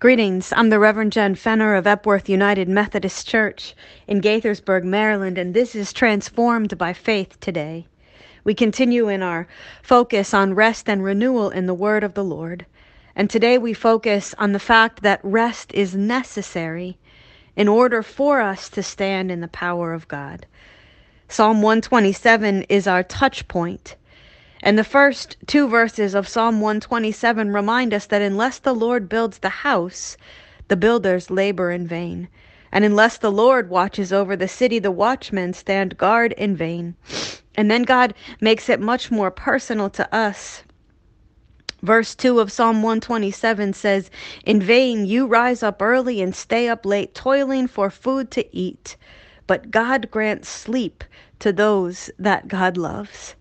Greetings. I'm the Reverend Jen Fenner of Epworth United Methodist Church in Gaithersburg, Maryland, and this is Transformed by Faith today. We continue in our focus on rest and renewal in the Word of the Lord. And today we focus on the fact that rest is necessary in order for us to stand in the power of God. Psalm 127 is our touch point and the first two verses of Psalm 127 remind us that unless the Lord builds the house, the builders labor in vain. And unless the Lord watches over the city, the watchmen stand guard in vain. And then God makes it much more personal to us. Verse 2 of Psalm 127 says, In vain you rise up early and stay up late, toiling for food to eat. But God grants sleep to those that God loves.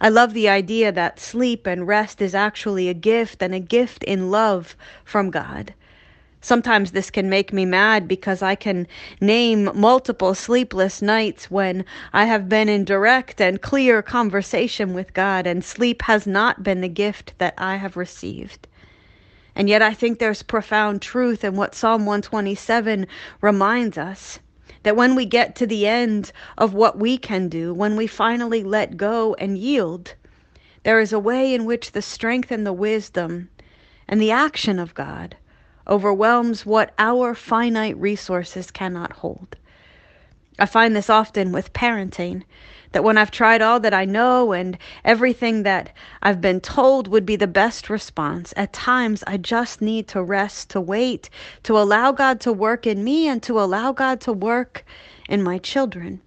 I love the idea that sleep and rest is actually a gift and a gift in love from God. Sometimes this can make me mad because I can name multiple sleepless nights when I have been in direct and clear conversation with God and sleep has not been the gift that I have received. And yet I think there's profound truth in what Psalm 127 reminds us that when we get to the end of what we can do, when we finally let go and yield, there is a way in which the strength and the wisdom and the action of God overwhelms what our finite resources cannot hold. I find this often with parenting that when I've tried all that I know and everything that I've been told would be the best response, at times I just need to rest, to wait, to allow God to work in me and to allow God to work in my children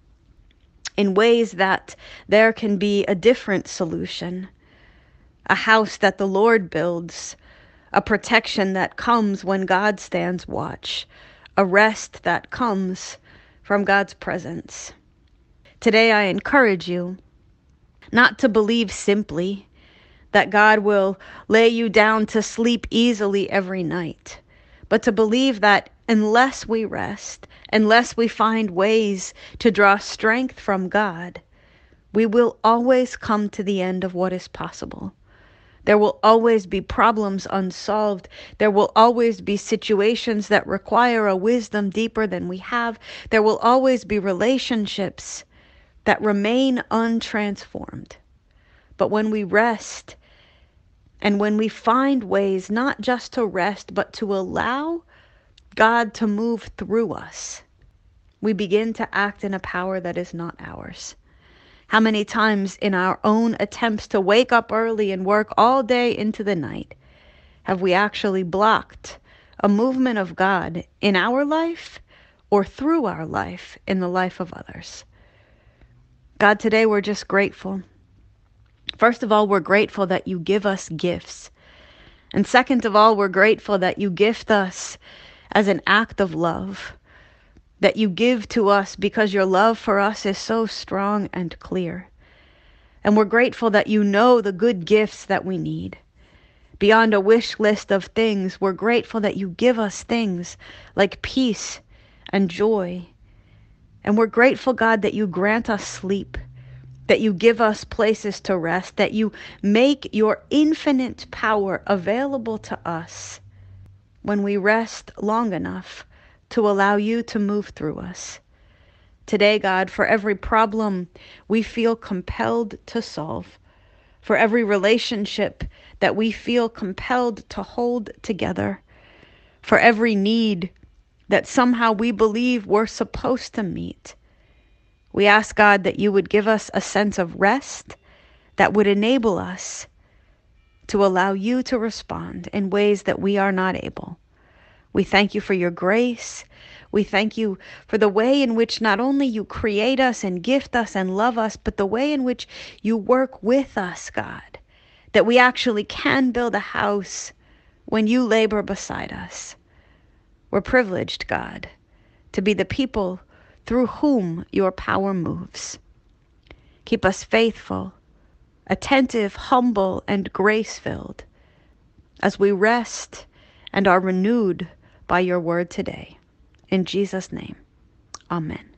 in ways that there can be a different solution, a house that the Lord builds, a protection that comes when God stands watch, a rest that comes from God's presence. Today, I encourage you not to believe simply that God will lay you down to sleep easily every night, but to believe that unless we rest, unless we find ways to draw strength from God, we will always come to the end of what is possible. There will always be problems unsolved. There will always be situations that require a wisdom deeper than we have. There will always be relationships that remain untransformed. But when we rest and when we find ways not just to rest, but to allow God to move through us, we begin to act in a power that is not ours. How many times in our own attempts to wake up early and work all day into the night have we actually blocked a movement of God in our life or through our life in the life of others? God, today we're just grateful. First of all, we're grateful that you give us gifts. And second of all, we're grateful that you gift us as an act of love, that you give to us because your love for us is so strong and clear. And we're grateful that you know the good gifts that we need. Beyond a wish list of things, we're grateful that you give us things like peace and joy and we're grateful, God, that you grant us sleep, that you give us places to rest, that you make your infinite power available to us when we rest long enough to allow you to move through us. Today, God, for every problem we feel compelled to solve, for every relationship that we feel compelled to hold together, for every need that somehow we believe we're supposed to meet. We ask God that you would give us a sense of rest that would enable us to allow you to respond in ways that we are not able. We thank you for your grace. We thank you for the way in which not only you create us and gift us and love us, but the way in which you work with us, God, that we actually can build a house when you labor beside us. We're privileged, God, to be the people through whom your power moves. Keep us faithful, attentive, humble, and grace filled as we rest and are renewed by your word today. In Jesus' name, amen.